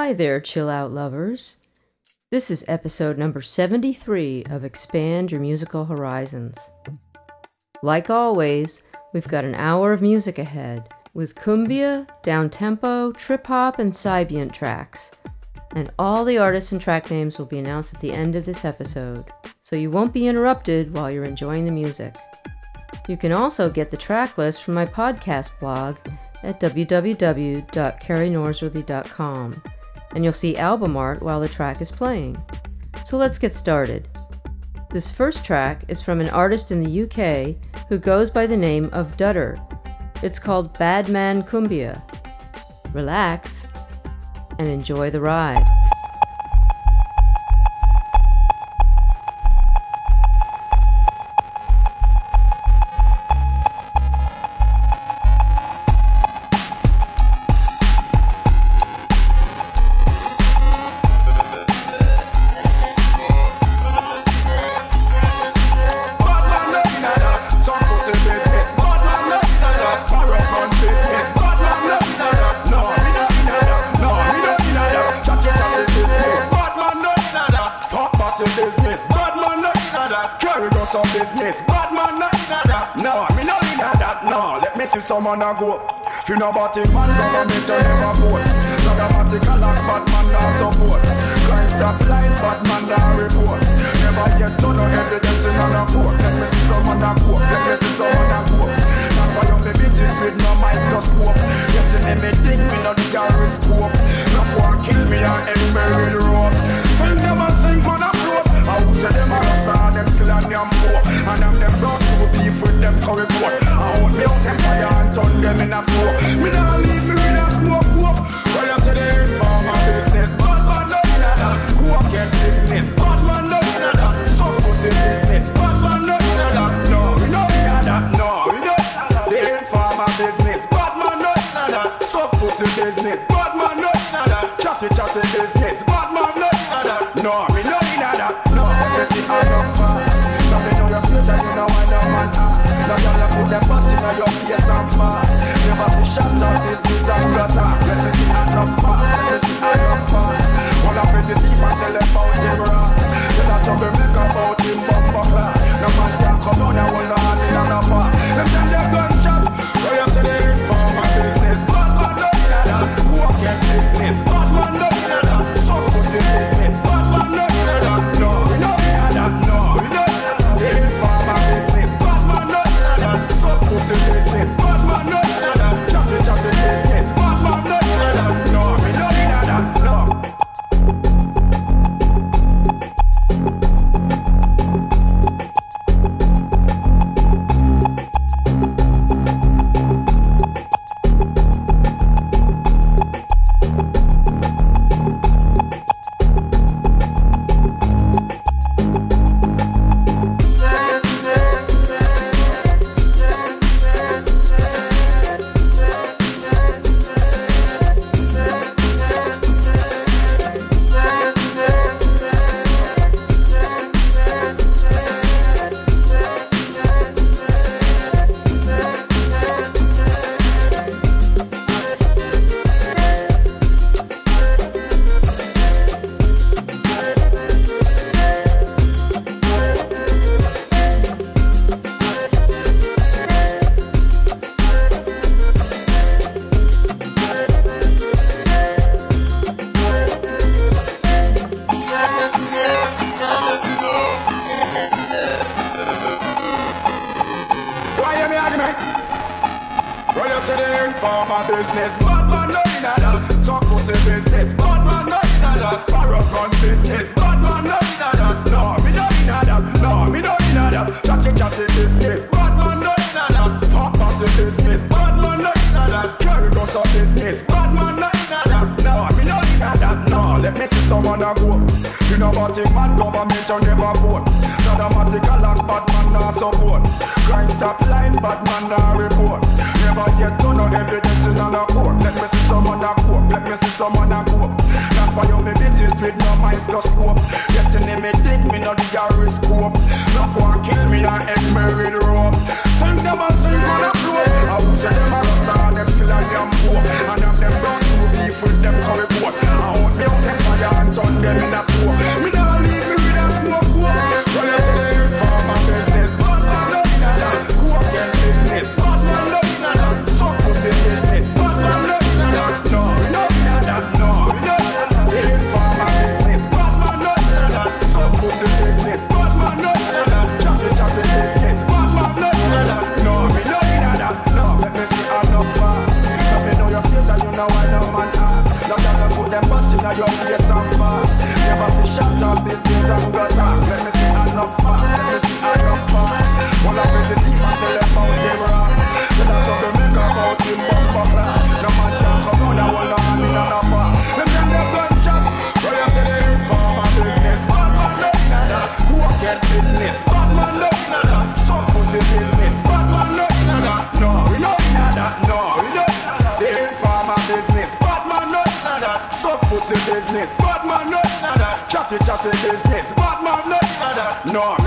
Hi there, chill out lovers. This is episode number 73 of Expand Your Musical Horizons. Like always, we've got an hour of music ahead with cumbia, down-tempo, trip-hop, and psybient tracks. And all the artists and track names will be announced at the end of this episode, so you won't be interrupted while you're enjoying the music. You can also get the track list from my podcast blog at www.carrienorserly.com, and you'll see album art while the track is playing. So let's get started. This first track is from an artist in the UK who goes by the name of Dutter. It's called Badman Cumbia. Relax and enjoy the ride. Pussy business, bad man no in that. Chatty chatty business, bad man no in a. No, we no in that. No, you see I don't fall. Nothing know your and you know I know man. No girl put them bust in your face and fall. Never see shots of this news and. Let me see up far. Let me see hands up far. One of the thief and tell them about him raw. Tell a trouble make about him bumper class. No man can come down and hold hand in on a bar. Them No, let me see someone a go. You know about it, man, government you never vote. Saddamatic a lock, bad man not support. Crime stop line, bad man not report. Never yet done no evidence in a court. Let me see someone a court. Let me see someone a court. That's why you me business with no microscope. Destiny me dig me no the gyroscope. No one kill me and end me with rope. Sing them and sing on the floor. I say them a Business. Bad man no. No, no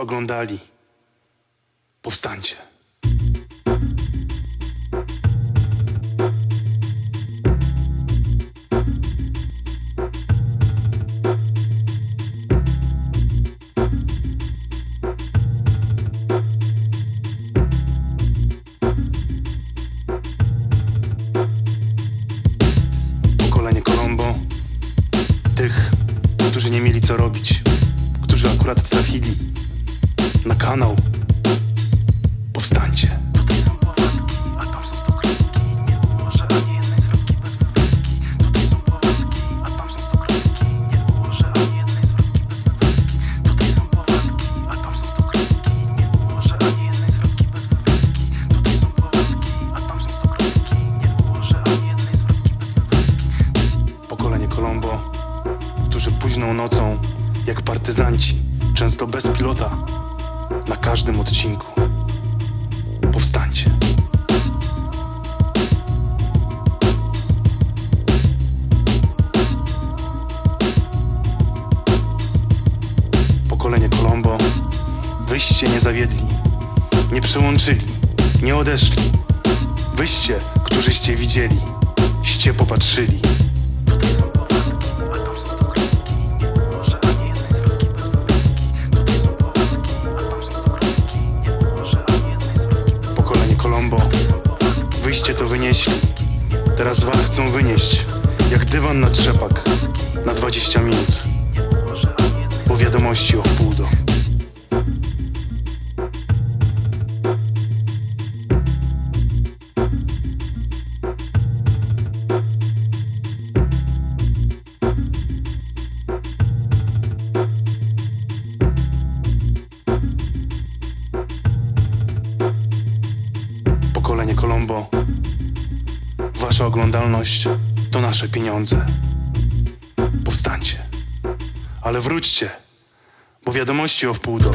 oglądali. Powstańcie. na 20 minut. Po wiadomości o pół do. Kolombo, wasza oglądalność to nasze pieniądze ale wróćcie, bo wiadomości o wpół do.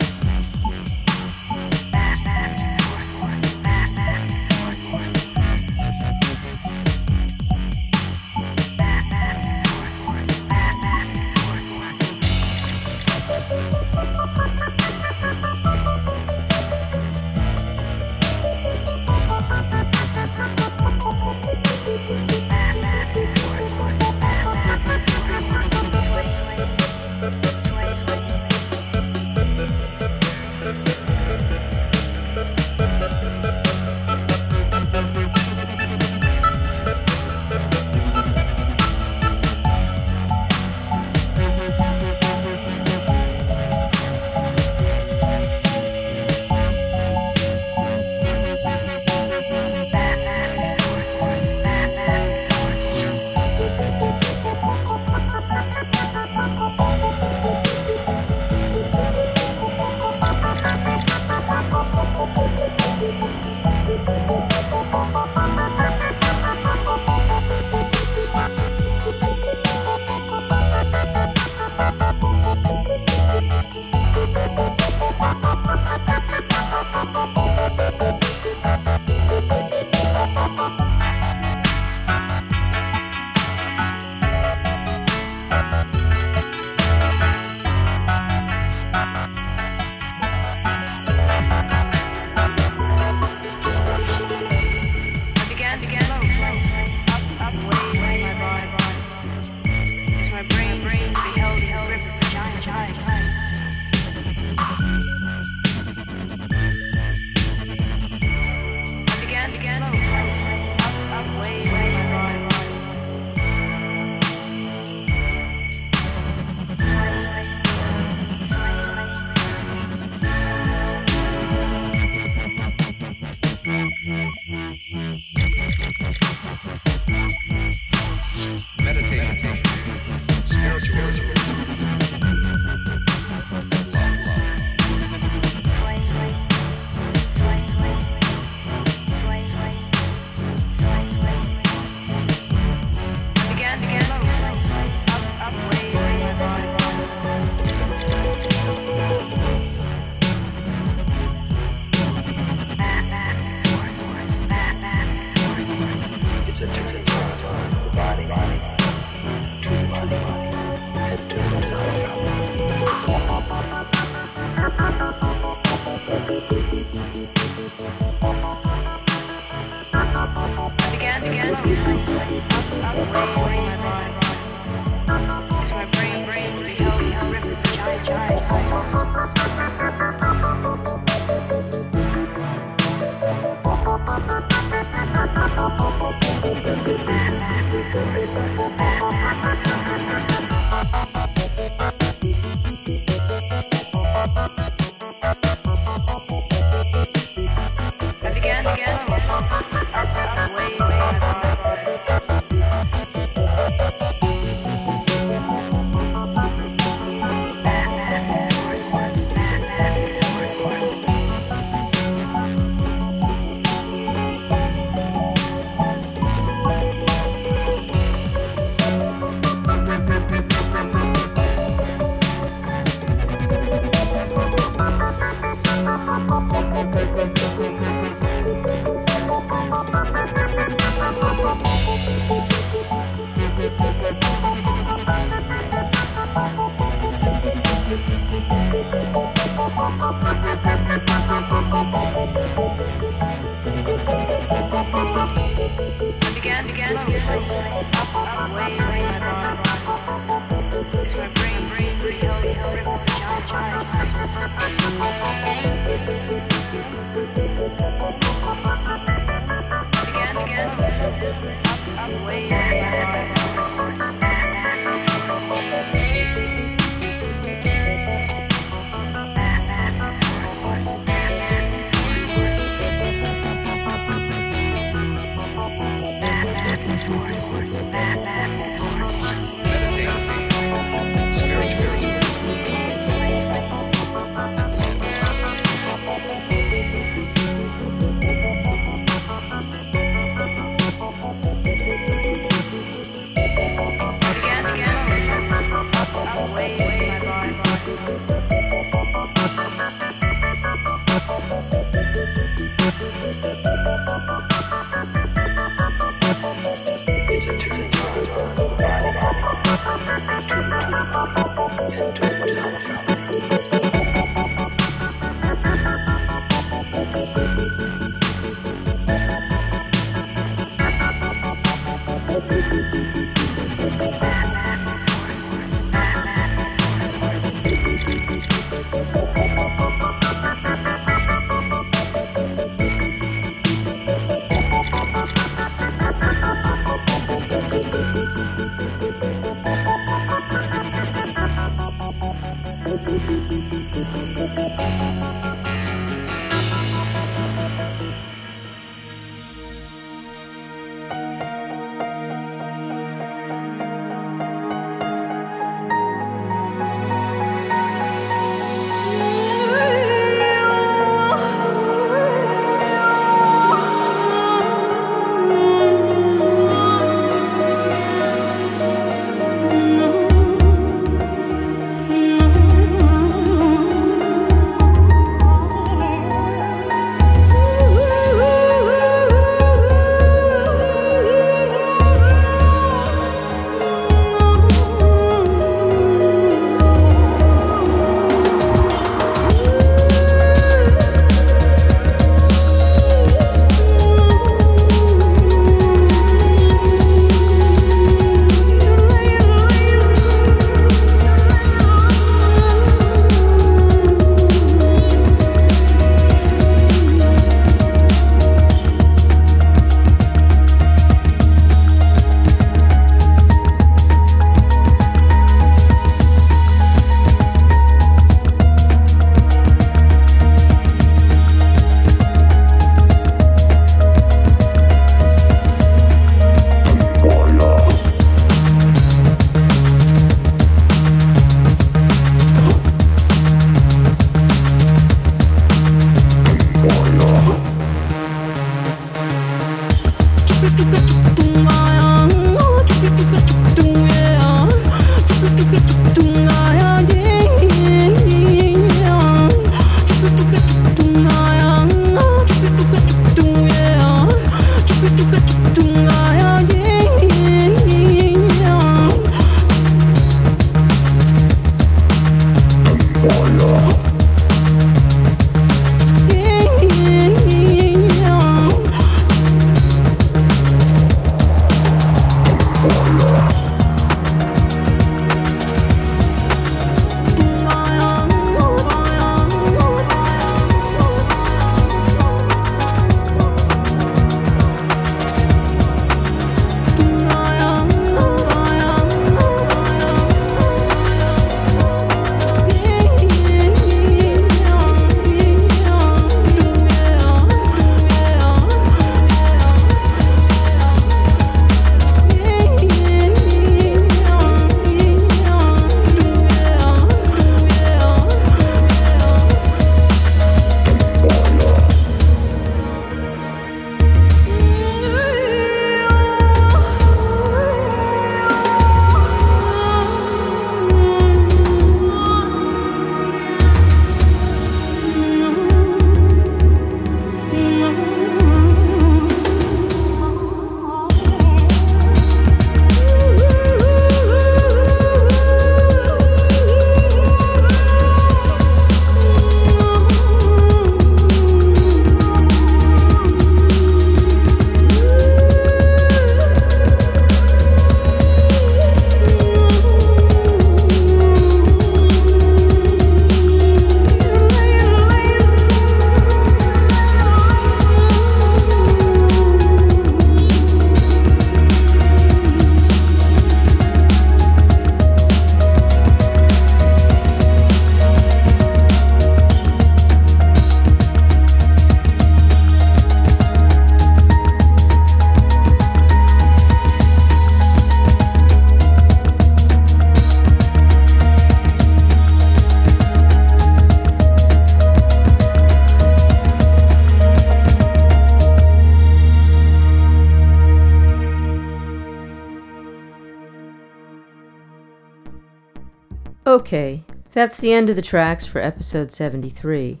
That's the end of the tracks for episode 73.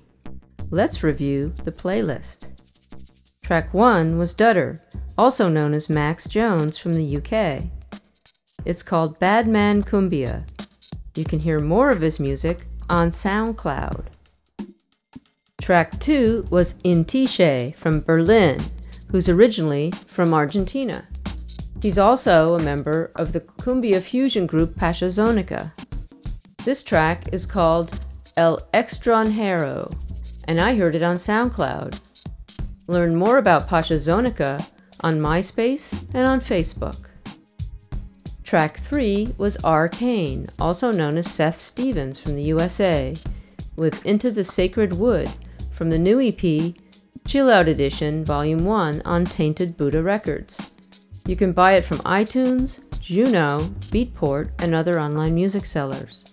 Let's review the playlist. Track 1 was Dutter, also known as Max Jones from the UK. It's called Badman Cumbia. You can hear more of his music on SoundCloud. Track 2 was Intiche from Berlin, who's originally from Argentina. He's also a member of the cumbia fusion group Pashazonica. This track is called El Extranjero, and I heard it on SoundCloud. Learn more about Pashazonica on MySpace and on Facebook. Track 3 was RKane, also known as Seth Stevens from the USA, with Into the Sacred Wood from the new EP Chill Out Edition Volume 1 on Tainted Buddha Records. You can buy it from iTunes, Juno, Beatport, and other online music sellers.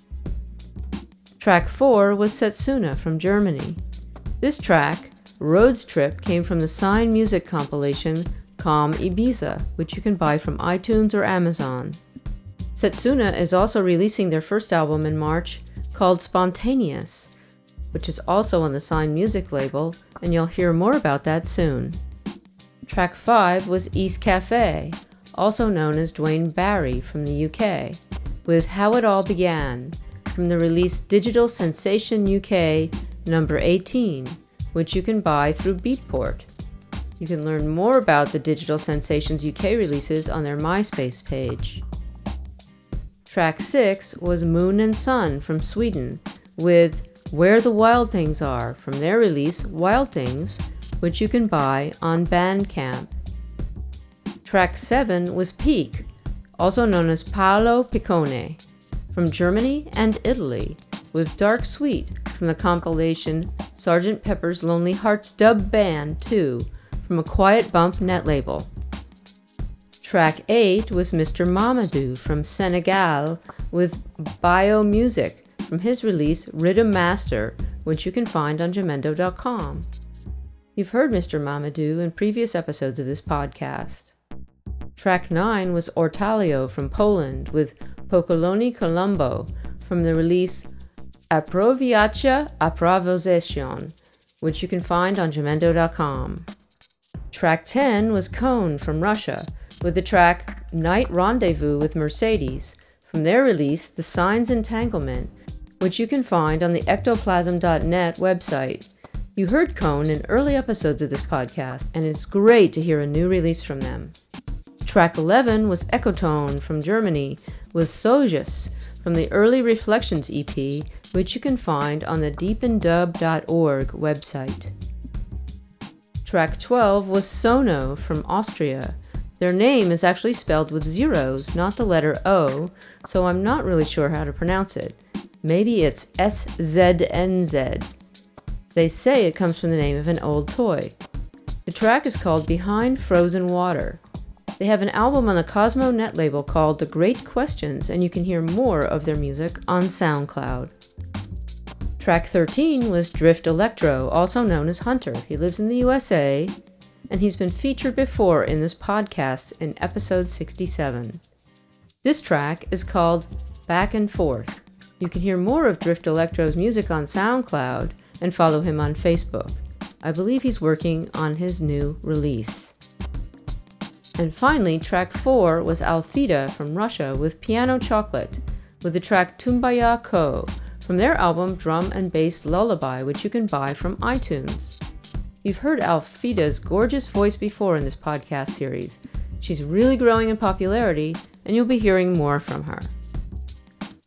Track 4 was Setsuna from Germany. This track, Roads Trip, came from the Sign Music compilation Calm Ibiza, which you can buy from iTunes or Amazon. Setsuna is also releasing their first album in March called Spontaneous, which is also on the Sign Music label, and you'll hear more about that soon. Track 5 was East Cafe, also known as Dwayne Barry from the UK, with How It All Began from the release Digital Sensation UK number 18, which you can buy through Beatport. You can learn more about the Digital Sensations UK releases on their MySpace page. Track 6 was Moon and Sun from Sweden with Where the Wild Things Are from their release Wild Things, which you can buy on Bandcamp. Track 7 was Peak, also known as Paolo Piccone, from Germany and Italy, with Dark Sweet from the compilation Sgt. Pepper's Lonely Hearts Dub Band 2 from a Quiet Bump net label. Track 8 was Mr. Mamadou from Senegal with Bio Music from his release Rhythm Master, which you can find on Jamendo.com. You've heard Mr. Mamadou in previous episodes of this podcast. Track 9 was Ortalio from Poland with Pokoloni Colombo from the release Aproviacha Aprovization, which you can find on Jamendo.com. Track 10 was Koan from Russia with the track Night Rendezvous with Mercedes from their release The Signs Entanglement, which you can find on the ektoplazm.net website. You heard Koan in early episodes of this podcast, and it's great to hear a new release from them. Track 11 was Echoton from Germany with Sojas from the Early Reflections EP, which you can find on the deepindub.org website. Track 12 was Sono from Austria their name is actually spelled with zeros, not the letter O, so I'm not really sure how to pronounce it. Maybe it's SZNZ. They say it comes from the name of an old toy. The track is called Behind Frozen Water. They have an album on the Cosmo Net label called The Great Questions, and you can hear more of their music on SoundCloud. Track 13 was Drift Electro, also known as Hunter. He lives in the USA and he's been featured before in this podcast in episode 67. This track is called Back and Forth. You can hear more of Drift Electro's music on SoundCloud and follow him on Facebook. I believe he's working on his new release. And finally, track 4 was Alfida from Russia with Pianochocolate, with the track Tumbaya Ko from their album Drum and Bass Lullaby, which you can buy from iTunes. You've heard Alfida's gorgeous voice before in this podcast series. She's really growing in popularity, and you'll be hearing more from her.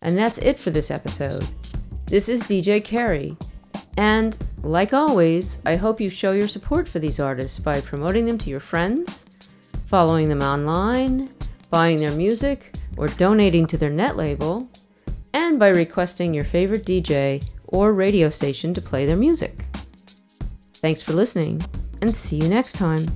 And that's it for this episode. This is DJ Carey. And, like always, I hope you show your support for these artists by promoting them to your friends, following them online, buying their music, or donating to their net label, and by requesting your favorite DJ or radio station to play their music. Thanks for listening, and see you next time.